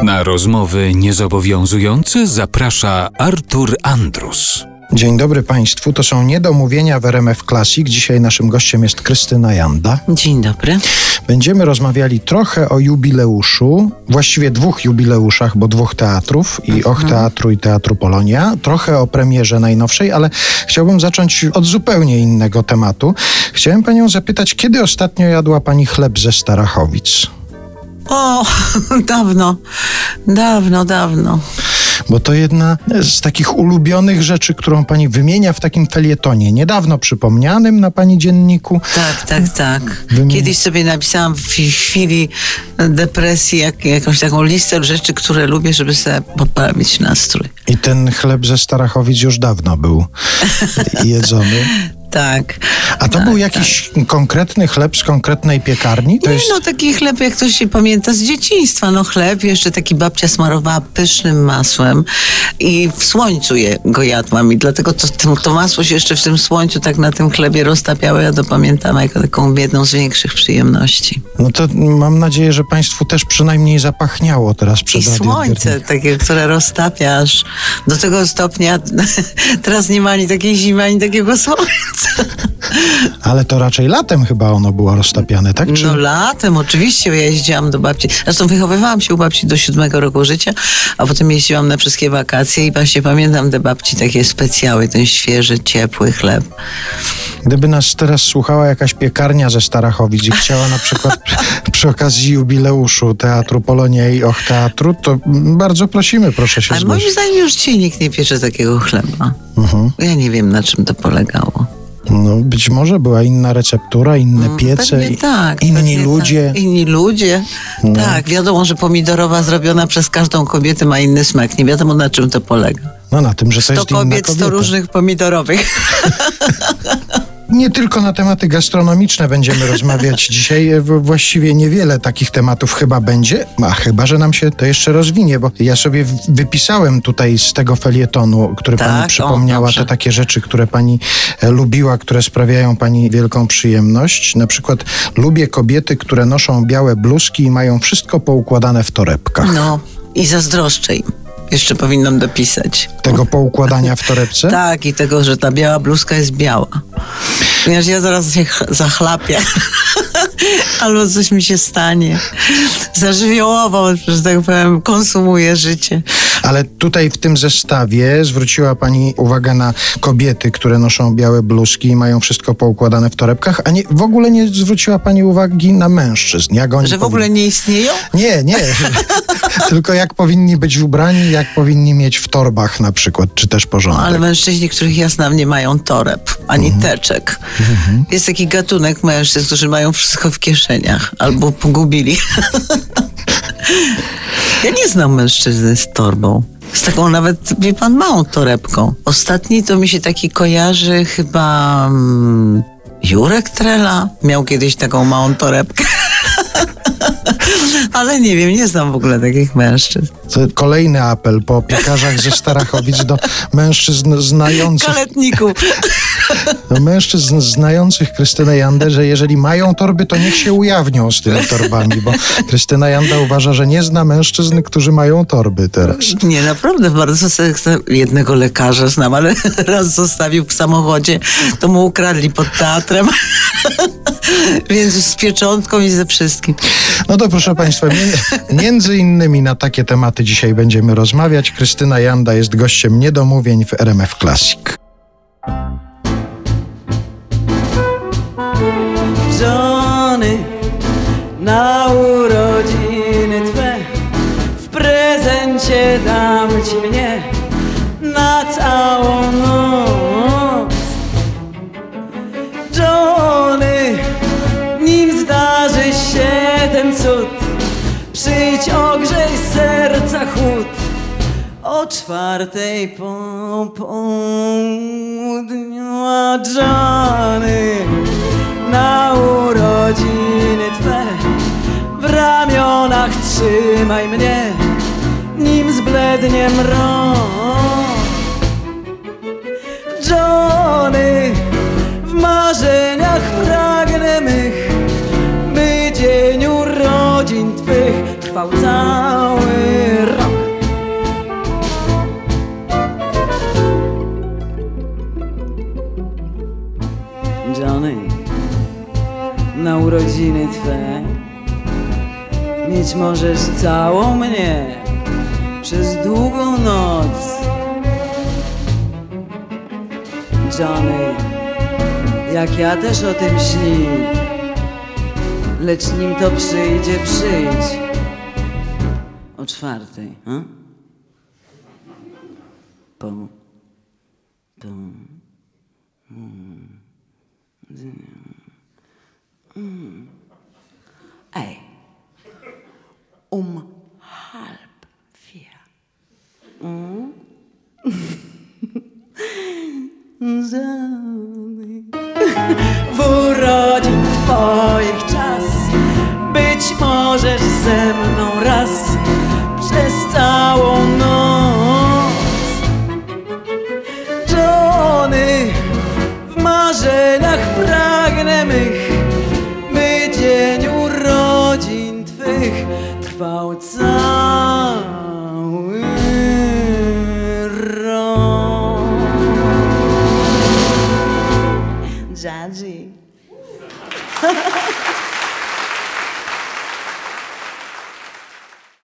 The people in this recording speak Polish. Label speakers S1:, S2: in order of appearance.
S1: Na rozmowy niezobowiązujące zaprasza Artur Andrus.
S2: Dzień dobry Państwu, to są Niedomówienia w RMF Classic. Dzisiaj naszym gościem jest Krystyna Janda.
S3: Dzień dobry.
S2: Będziemy rozmawiali trochę o jubileuszu, właściwie dwóch jubileuszach, bo dwóch teatrów, i Och Teatru i Teatru Polonia. Trochę o premierze najnowszej, ale chciałbym zacząć od zupełnie innego tematu. Chciałem Panią zapytać, kiedy ostatnio jadła Pani chleb ze Starachowic?
S3: O, dawno, dawno, dawno.
S2: Bo to jedna z takich ulubionych rzeczy, którą pani wymienia w takim felietonie, niedawno przypomnianym na pani dzienniku.
S3: Tak, tak, tak. Kiedyś sobie napisałam w chwili depresji jak, jakąś taką listę rzeczy, które lubię, żeby sobie poprawić nastrój.
S2: I ten chleb ze Starachowic już dawno był jedzony.
S3: Tak.
S2: A to
S3: tak,
S2: był jakiś konkretny chleb z konkretnej piekarni? To
S3: Nie,
S2: jest...
S3: no taki chleb, jak ktoś się pamięta z dzieciństwa. No chleb, jeszcze taki babcia smarowała pysznym masłem i w słońcu je, go jadłam i dlatego to, to, masło się jeszcze w tym słońcu tak na tym chlebie roztapiało. Ja to pamiętam jako taką jedną z większych przyjemności.
S2: No to mam nadzieję, że Państwu też przynajmniej zapachniało teraz przed
S3: I słońce takie, które roztapia aż do tego stopnia. Teraz nie ma ani takiej zimy, ani takiego słońca.
S2: Ale to raczej latem chyba ono było roztapiane, tak? Czy...
S3: No latem oczywiście ja jeździłam do babci. Zresztą wychowywałam się u babci do siódmego roku życia, a potem jeździłam na wszystkie wakacje i właśnie pamiętam te babci takie specjały, ten świeży, ciepły chleb.
S2: Gdyby nas teraz słuchała jakaś piekarnia ze Starachowic i chciała na przykład przy okazji jubileuszu Teatru Polonia i Och Teatru, to bardzo prosimy, proszę się
S3: Ale moim zdaniem już dzisiaj nikt nie piecze takiego chleba.
S2: Mhm.
S3: Ja nie wiem, na czym to polegało.
S2: No, być może była inna receptura, inne piece,
S3: Mm, Pewnie
S2: i-
S3: tak.
S2: inni
S3: pewnie
S2: ludzie.
S3: Tak. Inni ludzie. Tak, wiadomo, że pomidorowa zrobiona przez każdą kobietę ma inny smak. Nie wiadomo, na czym to polega.
S2: No na tym, że to
S3: 100
S2: jest
S3: kobiet, 100
S2: kobieta.
S3: różnych pomidorowych.
S2: Nie tylko na tematy gastronomiczne będziemy rozmawiać dzisiaj. E, Właściwie niewiele takich tematów chyba będzie, a chyba, że nam się to jeszcze rozwinie, bo ja sobie wypisałem tutaj z tego felietonu, który
S3: Tak?
S2: pani
S3: O,
S2: przypomniała,
S3: dobrze.
S2: te takie rzeczy, które pani e, lubiła, które sprawiają pani wielką przyjemność. Na przykład lubię kobiety, które noszą białe bluzki i mają wszystko poukładane w torebkach.
S3: No i zazdroszczę im. Jeszcze powinnam dopisać.
S2: Tego poukładania w torebce?
S3: Tak, i tego, że ta biała bluzka jest biała. Ponieważ ja zaraz się ch- zachlapię. Albo coś mi się stanie. Zażywiołowo, że tak powiem, konsumuję życie.
S2: Ale tutaj w tym zestawie zwróciła Pani uwagę na kobiety, które noszą białe bluzki i mają wszystko poukładane w torebkach, a nie, w ogóle nie zwróciła Pani uwagi na mężczyzn. Jak oni
S3: Że w ogóle nie istnieją?
S2: Nie, nie. Tylko jak powinni być ubrani, jak powinni mieć w torbach na przykład, czy też porządek.
S3: Ale mężczyźni, których ja znam, nie mają toreb, ani teczek. Jest taki gatunek mężczyzn, którzy mają wszystko w kieszeniach albo pogubili. ja nie znam mężczyzny z torbą. Z taką nawet, wie pan, małą torebką. Ostatni to mi się taki kojarzy chyba mm, Jurek Trela. Miał kiedyś taką małą torebkę. Ale nie wiem, nie znam w ogóle takich mężczyzn.
S2: Kolejny apel po piekarzach ze Starachowic do mężczyzn znających,
S3: Kaletników.
S2: Do mężczyzn znających Krystynę Jandę, że jeżeli mają torby, to niech się ujawnią z tymi torbami, bo Krystyna Janda uważa, że nie zna mężczyzn, którzy mają torby teraz.
S3: Nie, naprawdę bardzo se- jednego lekarza znam, ale raz zostawił w samochodzie, to mu ukradli pod teatrem. Więc z pieczątką i ze wszystkim.
S2: No to proszę Państwa, między innymi na takie tematy dzisiaj będziemy rozmawiać. Krystyna Janda jest gościem niedomówień w RMF Classic.
S4: Żony na urodziny Twe w prezencie dam Ci mnie na całą noc. Johnny, nim zdarzy się ten cud, przyjdź ogrzej serca chłód o czwartej po południu, a Johnny na Trzymaj mnie, nim zblednie mrok Johnny, w marzeniach pragnę mych By dzień urodzin Twych trwał cały rok. Johnny, na urodziny Twe Mieć możesz całą mnie Przez długą noc Johnny Jak ja też o tym śni Lecz nim to przyjdzie, przyjdź O czwartej, a? Po Po Ej. Um halb vier. Żony. W urodzin twoich czas Być możesz ze mną raz Przez całą noc Johnny W marzeniach